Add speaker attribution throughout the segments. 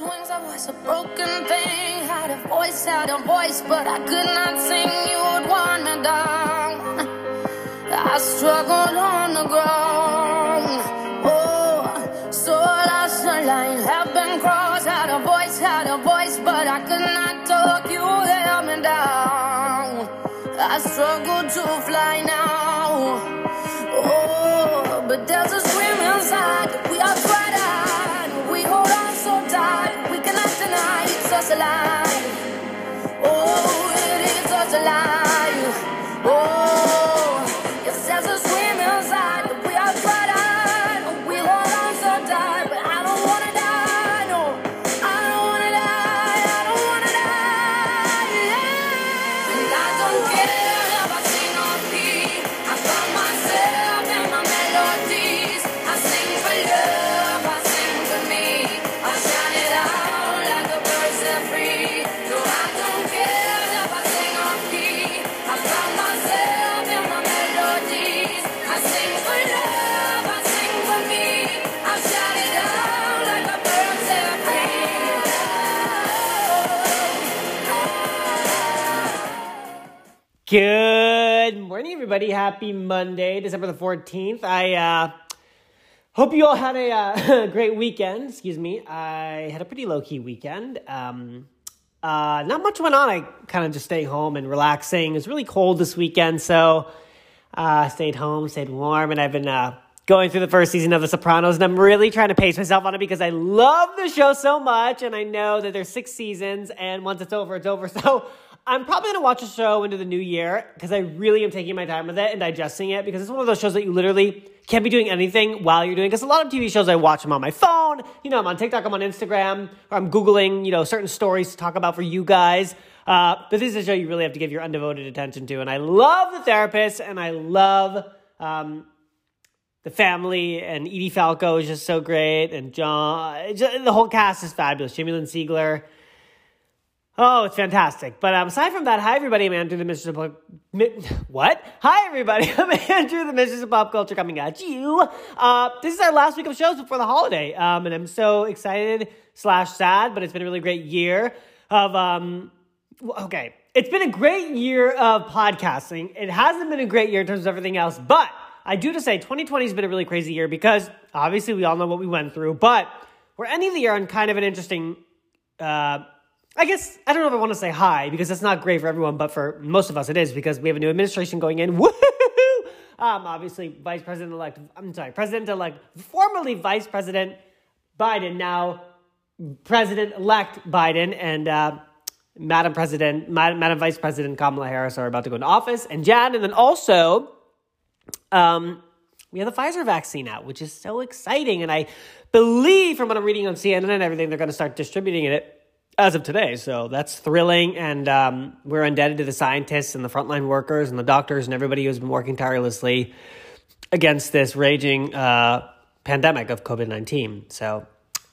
Speaker 1: twins, I was a broken thing. Had a voice, had a voice, but I could not sing. You would want me down. I struggled on the ground. Oh, so lost the line, have been crossed. Had a voice, had a voice, but I could not talk. You held me down. I struggle to fly now. Oh, but there's a scream alive. Oh, it is us alive. Oh,
Speaker 2: Good morning, everybody. Happy Monday, December the 14th. I uh, hope you all had a uh, great weekend. Excuse me. I had a pretty low key weekend. Um, uh, not much went on. I kind of just stayed home and relaxing. It was really cold this weekend, so uh, stayed home, stayed warm, and I've been uh, going through the first season of The Sopranos, and I'm really trying to pace myself on it because I love the show so much, and I know that there's six seasons, and once it's over, it's over. So I'm probably gonna watch the show into the new year because I really am taking my time with it and digesting it because it's one of those shows that you literally can't be doing anything while you're doing. Because a lot of TV shows I watch them on my phone. You know, I'm on TikTok, I'm on Instagram, or I'm googling, you know, certain stories to talk about for you guys. Uh, but this is a show you really have to give your undevoted attention to. And I love the therapist, and I love um, the family, and Edie Falco is just so great, and John. just- the whole cast is fabulous. Jamie Lynn Sigler. Oh, it's fantastic. But um, aside from that, hi everybody, I'm Andrew, the Mistress of Pop. Mi- what? Hi everybody, I'm Andrew, the Mistress of Pop Culture, coming at you. Uh, this is our last week of shows before the holiday, um, and I'm so excited slash sad, but it's been a really great year of um, okay. It's been a great year of podcasting. It hasn't been a great year in terms of everything else, but I do to say 2020 has been a really crazy year because obviously we all know what we went through, but we're ending the year on kind of an interesting. Uh, I guess I don't know if I want to say hi because that's not great for everyone, but for most of us it is because we have a new administration going in. Woohoo! Um, obviously, Vice President elect. I'm sorry, President elect, formerly Vice President Biden, now President elect Biden, and uh, Madam President, Madam, Madam Vice President Kamala Harris are about to go into office, and Jan, and then also um, we have the Pfizer vaccine out, which is so exciting. And I believe, from what I'm reading on CNN and everything, they're going to start distributing it as of today. So that's thrilling. And um, we're indebted to the scientists and the frontline workers and the doctors and everybody who's been working tirelessly against this raging uh, pandemic of COVID 19. So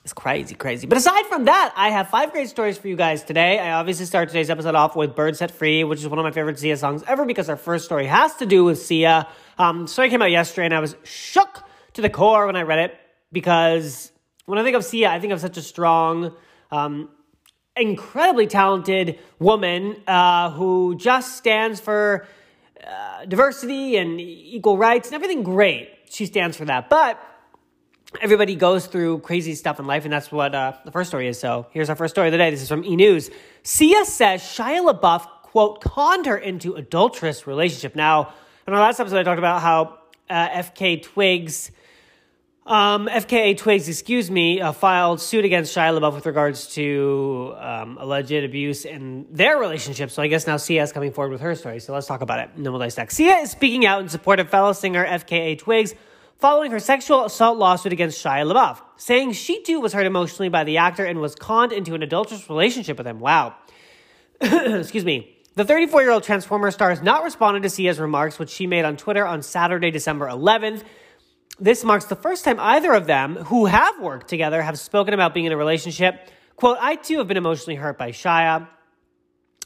Speaker 2: it's crazy, crazy. But aside from that, I have five great stories for you guys today. I obviously start today's episode off with Bird Set Free, which is one of my favorite Sia songs ever because our first story has to do with Sia. Um, story came out yesterday and I was shook to the core when I read it because when I think of Sia, I think of such a strong, um, incredibly talented woman uh, who just stands for uh, diversity and equal rights and everything great. She stands for that. But everybody goes through crazy stuff in life, and that's what uh, the first story is. So here's our first story of the day. This is from E News. Sia says Shia LaBeouf, quote, conned her into adulterous relationship. Now, in our last episode, I talked about how uh, FK Twigs, um, FKA Twigs, excuse me, uh, filed suit against Shia LaBeouf with regards to um, alleged abuse in their relationship. So I guess now Sia is coming forward with her story. So let's talk about it. Then we'll dissect. Sia is speaking out in support of fellow singer FKA Twigs following her sexual assault lawsuit against Shia LaBeouf, saying she too was hurt emotionally by the actor and was conned into an adulterous relationship with him. Wow. Excuse me. The 34 year old Transformer star has not responded to Sia's remarks, which she made on Twitter on Saturday, December 11th. This marks the first time either of them, who have worked together, have spoken about being in a relationship. Quote, I too have been emotionally hurt by Shia.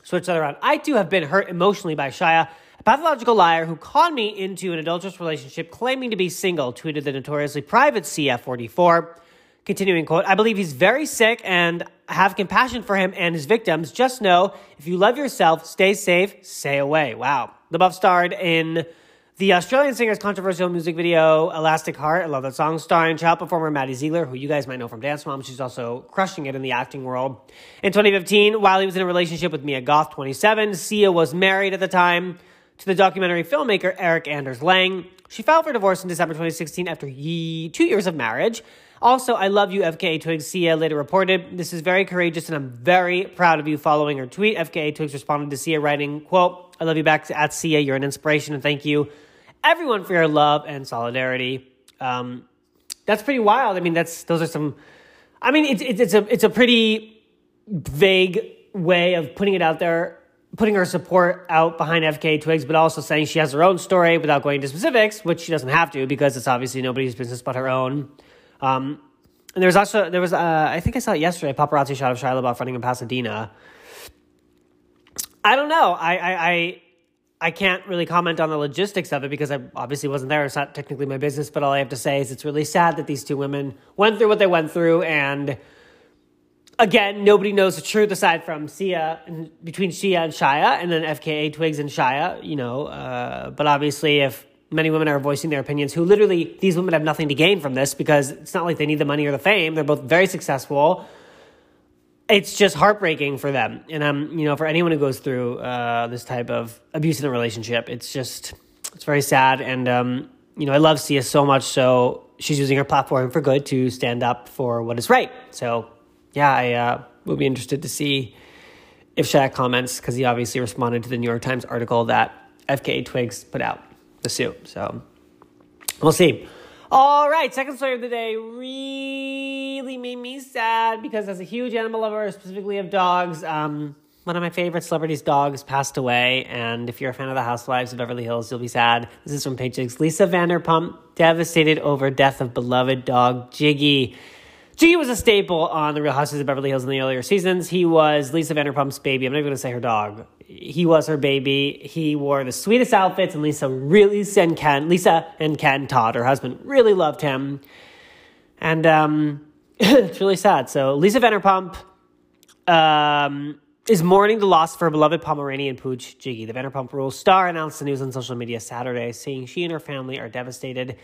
Speaker 2: Switch that around. I too have been hurt emotionally by Shia, a pathological liar who conned me into an adulterous relationship claiming to be single, tweeted the notoriously private Sia 44. Continuing quote, I believe he's very sick and have compassion for him and his victims. Just know if you love yourself, stay safe, stay away. Wow. LaBeouf starred in the Australian singer's controversial music video, Elastic Heart. I love that song, starring child performer Maddie Ziegler, who you guys might know from Dance Mom. She's also crushing it in the acting world. In 2015, while he was in a relationship with Mia Goth, 27, Sia was married at the time to the documentary filmmaker Erik Anders Lang. She filed for divorce in December 2016 after ye- two years of marriage. Also, I love you, FKA Twigs. Sia later reported, This is very courageous and I'm very proud of you following her tweet. FKA Twigs responded to Sia writing, quote, I love you back at Sia. You're an inspiration and thank you everyone for your love and solidarity. Um, that's pretty wild. I mean, that's those are some. I mean, it's it's, it's a it's a pretty vague way of putting it out there, putting her support out behind FKA Twigs, but also saying she has her own story without going into specifics, which she doesn't have to because it's obviously nobody's business but her own. Um, and there was also there was uh, I think I saw it yesterday. Paparazzi shot of Shia LaBeouf running in Pasadena. I don't know. I I, I I can't really comment on the logistics of it because I obviously wasn't there. It's not technically my business, but all I have to say is it's really sad that these two women went through what they went through. And again, nobody knows the truth aside from Sia and between Shia and Shia, and then FKA Twigs and Shia, you know. Uh, but obviously, if many women are voicing their opinions, who literally, these women have nothing to gain from this because it's not like they need the money or the fame. They're both very successful it's just heartbreaking for them. And um, you know, for anyone who goes through uh, this type of abuse in a relationship, it's just it's very sad. And um, you know, I love Sia so much, so she's using her platform for good to stand up for what is right. So yeah, I uh, will be interested to see if Shia comments because he obviously responded to the New York Times article that FKA Twigs put out the suit. So we'll see. All right, second story of the day really made me sad because as a huge animal lover, specifically of dogs, um, one of my favorite celebrities' dogs passed away. And if you're a fan of the Housewives of Beverly Hills, you'll be sad. This is from Page Six. Lisa Vanderpump devastated over death of beloved dog Giggy. Giggy was a staple on The Real Housewives of Beverly Hills in the earlier seasons. He was Lisa Vanderpump's baby. I'm not even going to say her dog. He was her baby. He wore the sweetest outfits, and Lisa really and Ken, Lisa and Ken Todd, her husband, really loved him. And um, it's really sad. So Lisa Vanderpump um, is mourning the loss of her beloved Pomeranian pooch Giggy. The Vanderpump Rules star announced the news on social media Saturday, saying she and her family are devastated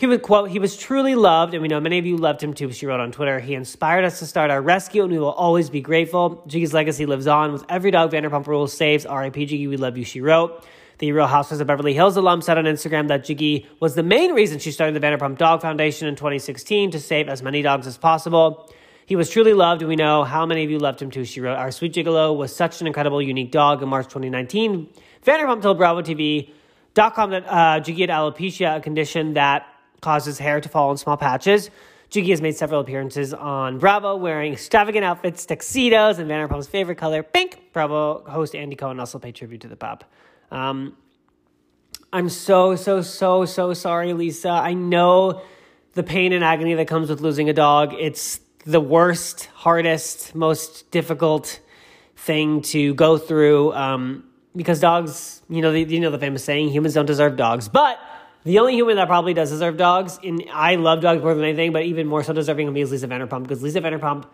Speaker 2: he would quote, he was truly loved, and we know many of you loved him too, she wrote on Twitter. He inspired us to start our rescue, and we will always be grateful. Giggy's legacy lives on. With every dog Vanderpump Rules saves, RIP Giggy, we love you, she wrote. The Real Housewives of Beverly Hills alum said on Instagram that Giggy was the main reason she started the Vanderpump Dog Foundation in 2016 to save as many dogs as possible. He was truly loved, and we know how many of you loved him too, she wrote. Our sweet Gigolo was such an incredible, unique dog. In March 2019, Vanderpump told Bravo TV.com that uh, Giggy had alopecia, a condition that causes hair to fall in small patches. Giggy has made several appearances on Bravo wearing extravagant outfits, tuxedos, and Vanderpump's favorite color, pink. Bravo host Andy Cohen also paid tribute to the pup. Um, I'm so, so, so, so sorry, Lisa. I know the pain and agony that comes with losing a dog. It's the worst, hardest, most difficult thing to go through um, because dogs, you know, the, you know the famous saying, humans don't deserve dogs. But the only human that probably does deserve dogs, and I love dogs more than anything, but even more so deserving of me is Lisa Vanderpump because Lisa Vanderpump,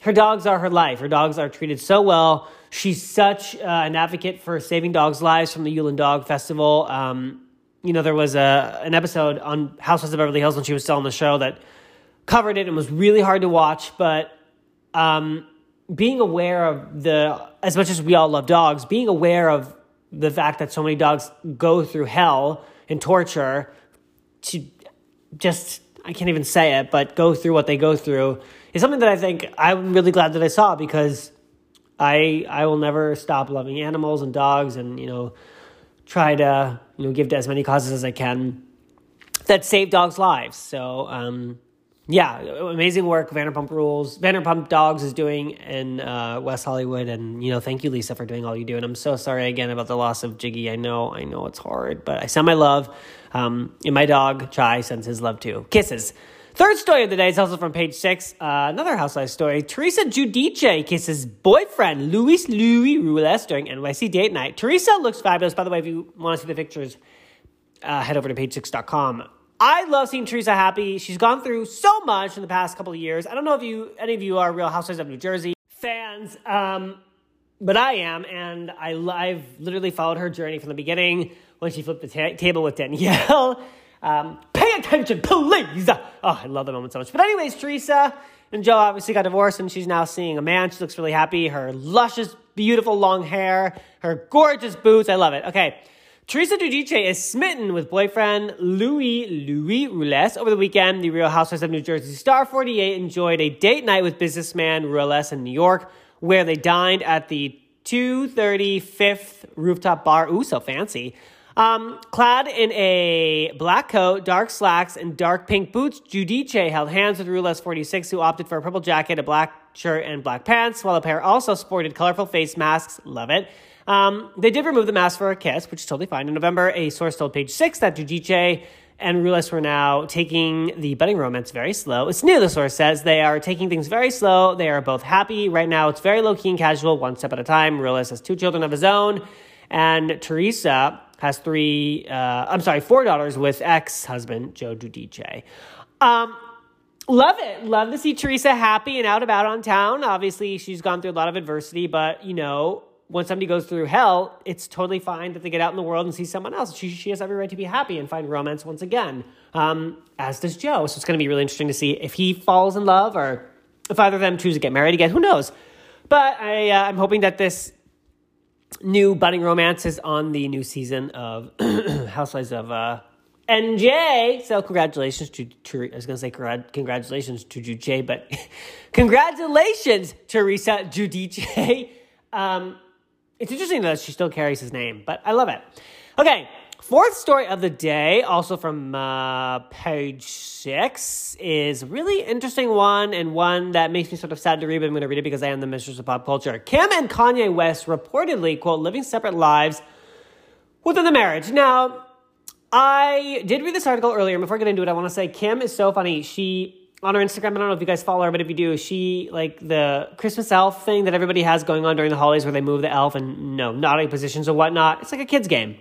Speaker 2: her dogs are her life. Her dogs are treated so well. She's such uh, an advocate for saving dogs' lives from the Yulin Dog Festival. Um, you know, there was a an episode on Housewives of Beverly Hills when she was still on the show that covered it and was really hard to watch, but um, being aware of the, as much as we all love dogs, being aware of the fact that so many dogs go through hell and torture to just I can't even say it, but go through what they go through is something that I think I'm really glad that I saw because I I will never stop loving animals and dogs and you know try to you know give to as many causes as I can that save dogs' lives. So um, yeah, amazing work Vanderpump Rules, Vanderpump Dogs is doing in uh, West Hollywood, and you know, thank you, Lisa, for doing all you do. And I'm so sorry again about the loss of Giggy. I know, I know it's hard, but I send my love. Um, and my dog Chai sends his love too. Kisses. Third story of the day is also from page six. Uh, another housewife story. Teresa Giudice kisses boyfriend Luis Louie Ruelas during NYC date night. Teresa looks fabulous. By the way, if you want to see the pictures, uh, head over to page6.com I love seeing Teresa happy. She's gone through so much in the past couple of years. I don't know if you, any of you are Real Housewives of New Jersey fans, um, but I am, and I, I've literally followed her journey from the beginning when she flipped the ta- table with Danielle. Um, pay attention, please. Oh, I love that moment so much. But anyways, Teresa and Joe obviously got divorced, and she's now seeing a man. She looks really happy. Her luscious, beautiful long hair, her gorgeous boots. I love it. Okay. Teresa Giudice is smitten with boyfriend Louis Louis Ruelas over the weekend. The Real Housewives of New Jersey star 48 enjoyed a date night with businessman Ruelas in New York, where they dined at the 235th rooftop bar. Ooh, so fancy. Um, clad in a black coat, dark slacks, and dark pink boots, Giudice held hands with Ruelas 46, who opted for a purple jacket, a black shirt, and black pants, while the pair also sported colorful face masks. Love it um, they did remove the mask for a kiss, which is totally fine. In November, a source told Page Six that Giudice and Ruelas were now taking the budding romance very slow. It's new, the source says. They are taking things very slow. They are both happy. Right now, it's very low key and casual, one step at a time. Ruelas has two children of his own, and Teresa has three, uh, I'm sorry, four daughters with ex husband Joe Giudice. Um, Love it. Love to see Teresa happy and out about on town. Obviously, she's gone through a lot of adversity, but you know, when somebody goes through hell, it's totally fine that they get out in the world and see someone else. She, she has every right to be happy and find romance once again, um, as does Joe. So it's going to be really interesting to see if he falls in love or if either of them choose to get married again. Who knows? But I, uh, I'm hoping that this new budding romance is on the new season of Housewives of uh, NJ. So congratulations to, to I was going to say congratulations to Giudice, but congratulations, Teresa Giudice. Um, it's interesting that she still carries his name, but I love it. Okay, fourth story of the day, also from uh, page six, is really interesting one and one that makes me sort of sad to read, but I'm going to read it because I am the mistress of pop culture. Kim and Kanye West reportedly, quote, living separate lives within the marriage. Now, I did read this article earlier. And before I get into it, I want to say Kim is so funny. She on her Instagram. I don't know if you guys follow her, but if you do, she like the Christmas elf thing that everybody has going on during the holidays where they move the elf and no nodding positions or whatnot. It's like a kid's game.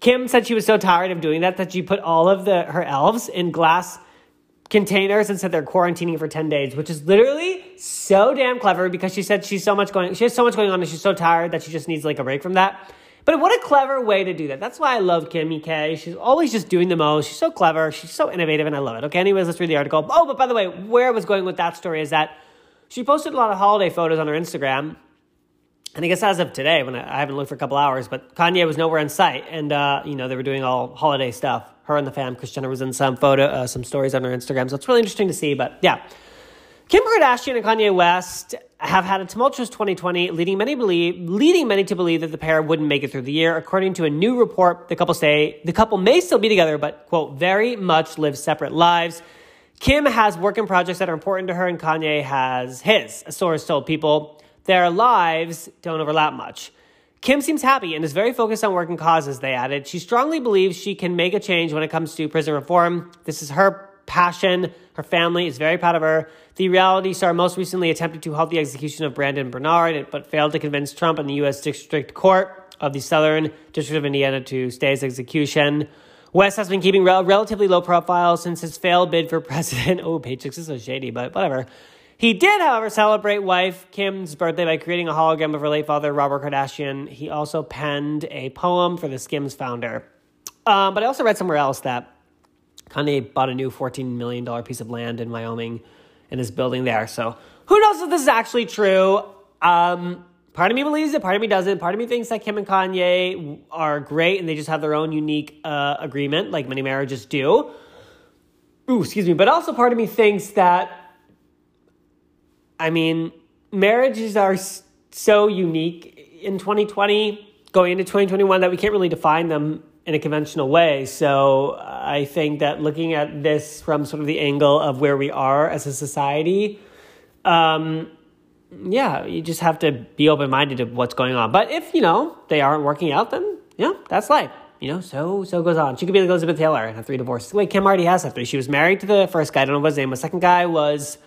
Speaker 2: Kim said she was so tired of doing that that she put all of the her elves in glass containers and said they're quarantining for 10 days, which is literally so damn clever because she said she's so much going she has so much going on and she's so tired that she just needs like a break from that. But what a clever way to do that. That's why I love Kimmy K. She's always just doing the most. She's so clever. She's so innovative, and I love it. Okay, anyways, let's read the article. Oh, but by the way, where I was going with that story is that she posted a lot of holiday photos on her Instagram. And I guess as of today, when I, I haven't looked for a couple hours, but Kanye was nowhere in sight, and uh, you know they were doing all holiday stuff. Her and the fam, Kris Jenner was in some photo, uh, some stories on her Instagram, so it's really interesting to see. But yeah, Kim Kardashian and Kanye West have had a tumultuous 2020, leading many believe leading many to believe that the pair wouldn't make it through the year. According to a new report, the couple say the couple may still be together, but quote very much live separate lives. Kim has work and projects that are important to her, and Kanye has his. A source told people their lives don't overlap much. Kim seems happy and is very focused on working causes, they added. She strongly believes she can make a change when it comes to prison reform. This is her passion. Her family is very proud of her. The reality star most recently attempted to halt the execution of Brandon Bernard, but failed to convince Trump and the U.S. District Court of the Southern District of Indiana to stay his execution. West has been keeping rel- relatively low profile since his failed bid for president. Oh, Page Six is so shady, but whatever. He did, however, celebrate wife Kim's birthday by creating a hologram of her late father, Robert Kardashian. He also penned a poem for the Skims founder. Um, but I also read somewhere else that Kanye bought a new $14 million piece of land in Wyoming and is building there. So who knows if this is actually true? Um, part of me believes it, part of me doesn't. Part of me thinks that Kim and Kanye are great and they just have their own unique uh, agreement, like many marriages do. Ooh, excuse me. But also, part of me thinks that, I mean, marriages are so unique in 2020, going into 2021, that we can't really define them in a conventional way. So I think that looking at this from sort of the angle of where we are as a society, um, yeah, you just have to be open minded to what's going on. But if you know they aren't working out, then yeah, that's life. You know, so so goes on. She could be like Elizabeth Taylor and have three divorces. Wait, Kim already has three. She was married to the first guy. I don't know what his name was. Second guy was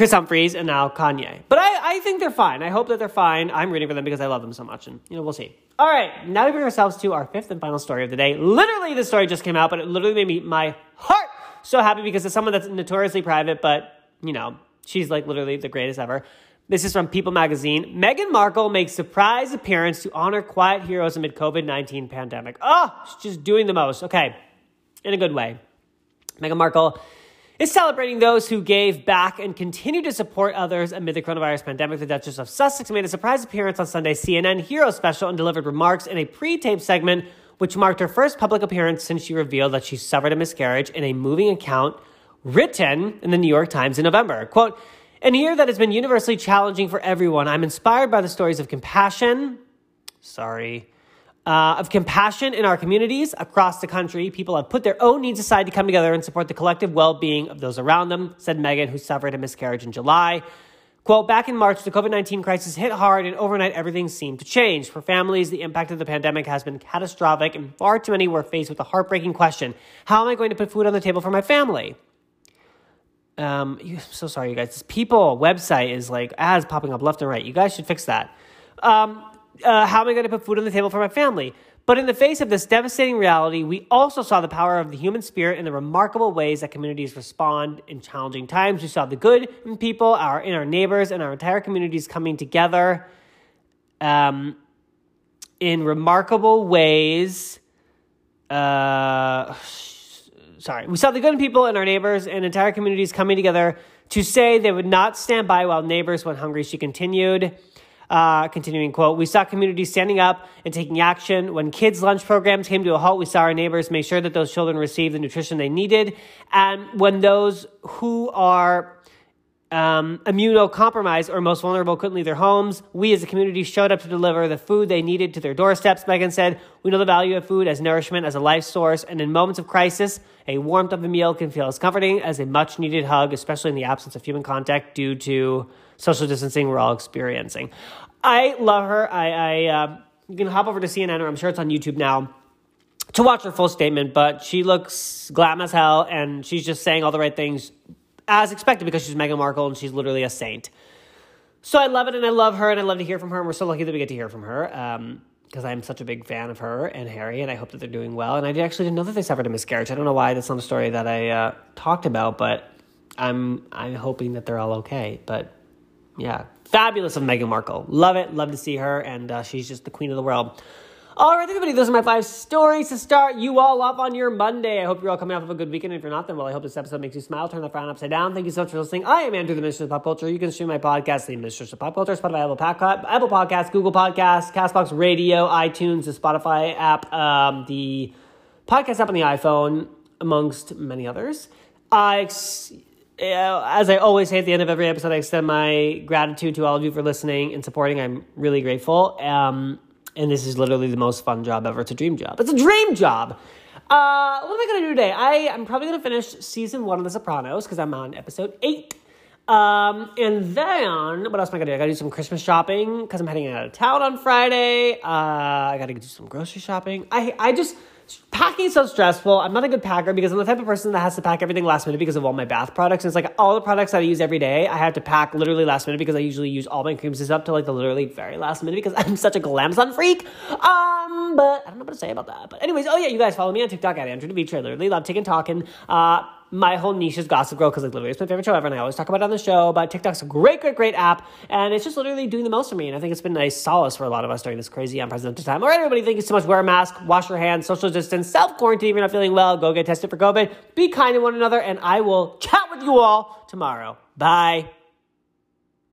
Speaker 2: Kris Humphries and now Kanye. But I, I think they're fine. I hope that they're fine. I'm rooting for them because I love them so much, and you know we'll see. All right, now we bring ourselves to our fifth and final story of the day. Literally, the story just came out, but it literally made me my heart so happy because it's someone that's notoriously private, but you know she's like literally the greatest ever. This is from People Magazine. Meghan Markle makes surprise appearance to honor quiet heroes amid COVID 19 pandemic. Oh, she's just doing the most. Okay, in a good way. Meghan Markle is celebrating those who gave back and continue to support others amid the coronavirus pandemic. The Duchess of Sussex made a surprise appearance on Sunday's CNN Hero special and delivered remarks in a pre taped segment, which marked her first public appearance since she revealed that she suffered a miscarriage in a moving account written in the New York Times in November. Quote, in a year that has been universally challenging for everyone. I'm inspired by the stories of compassion. Sorry. Uh, of compassion in our communities across the country. People have put their own needs aside to come together and support the collective well being of those around them, said Meghan, who suffered a miscarriage in July. Quote, back in March, the COVID 19 crisis hit hard, and overnight everything seemed to change. For families, the impact of the pandemic has been catastrophic, and far too many were faced with the heartbreaking question How am I going to put food on the table for my family? Um, I'm so sorry, you guys. This People website is like ads popping up left and right. You guys should fix that. Um, uh, how am I going to put food on the table for my family? But in the face of this devastating reality, we also saw the power of the human spirit in the remarkable ways that communities respond in challenging times. We saw the good in people, our in our neighbors, and our entire communities coming together um, in remarkable ways. Uh, sorry, we saw the good in people and our neighbors and entire communities coming together to say they would not stand by while neighbors went hungry. She continued. Uh, continuing quote, we saw communities standing up and taking action. When kids' lunch programs came to a halt, we saw our neighbors make sure that those children received the nutrition they needed. And when those who are um, immunocompromised or most vulnerable couldn't leave their homes. We as a community showed up to deliver the food they needed to their doorsteps. Meghan said, We know the value of food as nourishment, as a life source, and in moments of crisis, a warmth of a meal can feel as comforting as a much needed hug, especially in the absence of human contact due to social distancing we're all experiencing. I love her. I, I uh, you can hop over to CNN, or I'm sure it's on YouTube now to watch her full statement, but she looks glam as hell and she's just saying all the right things as expected because she's Meghan Markle and she's literally a saint. So I love it and I love her and I love to hear from her. And we're so lucky that we get to hear from her because um, I'm such a big fan of her and Harry and I hope that they're doing well. And I actually didn't know that they suffered a miscarriage. I don't know why that's not a story that I uh, talked about, but I'm I'm hoping that they're all okay. But yeah, fabulous of Meghan Markle. Love it. Love to see her and uh, she's just the queen of the world. All right, everybody, those are my five stories to start you all off on your Monday. I hope you're all coming off of a good weekend. If you're not, then well, I hope this episode makes you smile, turn the frown upside down. Thank you so much for listening. I am Andrew, the Mistress of Pop Culture. You can stream my podcast, The Mistress of Pop Culture, Spotify, Apple, Podcast, Apple Podcasts, Google Podcasts, Castbox Radio, iTunes, the Spotify app, um, the podcast app on the iPhone, amongst many others. I. as I always say at the end of every episode, I extend my gratitude to all of you for listening and supporting. I'm really grateful. Um, and this is literally the most fun job ever. It's a dream job. It's a dream job. Uh, what am I going to do today? I, I'm probably going to finish season one of The Sopranos because I'm on episode eight. Um, and then, what else am I going to do? I got to do some Christmas shopping because I'm heading out of town on Friday. Uh, I got to do some grocery shopping. I, I just packing is so stressful. I'm not a good packer because I'm the type of person that has to pack everything last minute because of all my bath products. And it's like all the products that I use every day, I have to pack literally last minute because I usually use all my creams up to like the literally very last minute because I'm such a glamazon freak. Um, but I don't know what to say about that. But anyways, oh yeah, you guys follow me on TikTok at Andrew DeVitre. Literally love taking talking. Uh, my whole niche is Gossip Girl because like literally it's my favorite show ever, and I always talk about it on the show. But TikTok's a great, great, great app, and it's just literally doing the most for me. And I think it's been a nice solace for a lot of us during this crazy unprecedented time. All right, everybody, thank you so much. Wear a mask, wash your hands, social distance, self quarantine if you're not feeling well. Go get tested for COVID. Be kind to one another, and I will chat with you all tomorrow. Bye.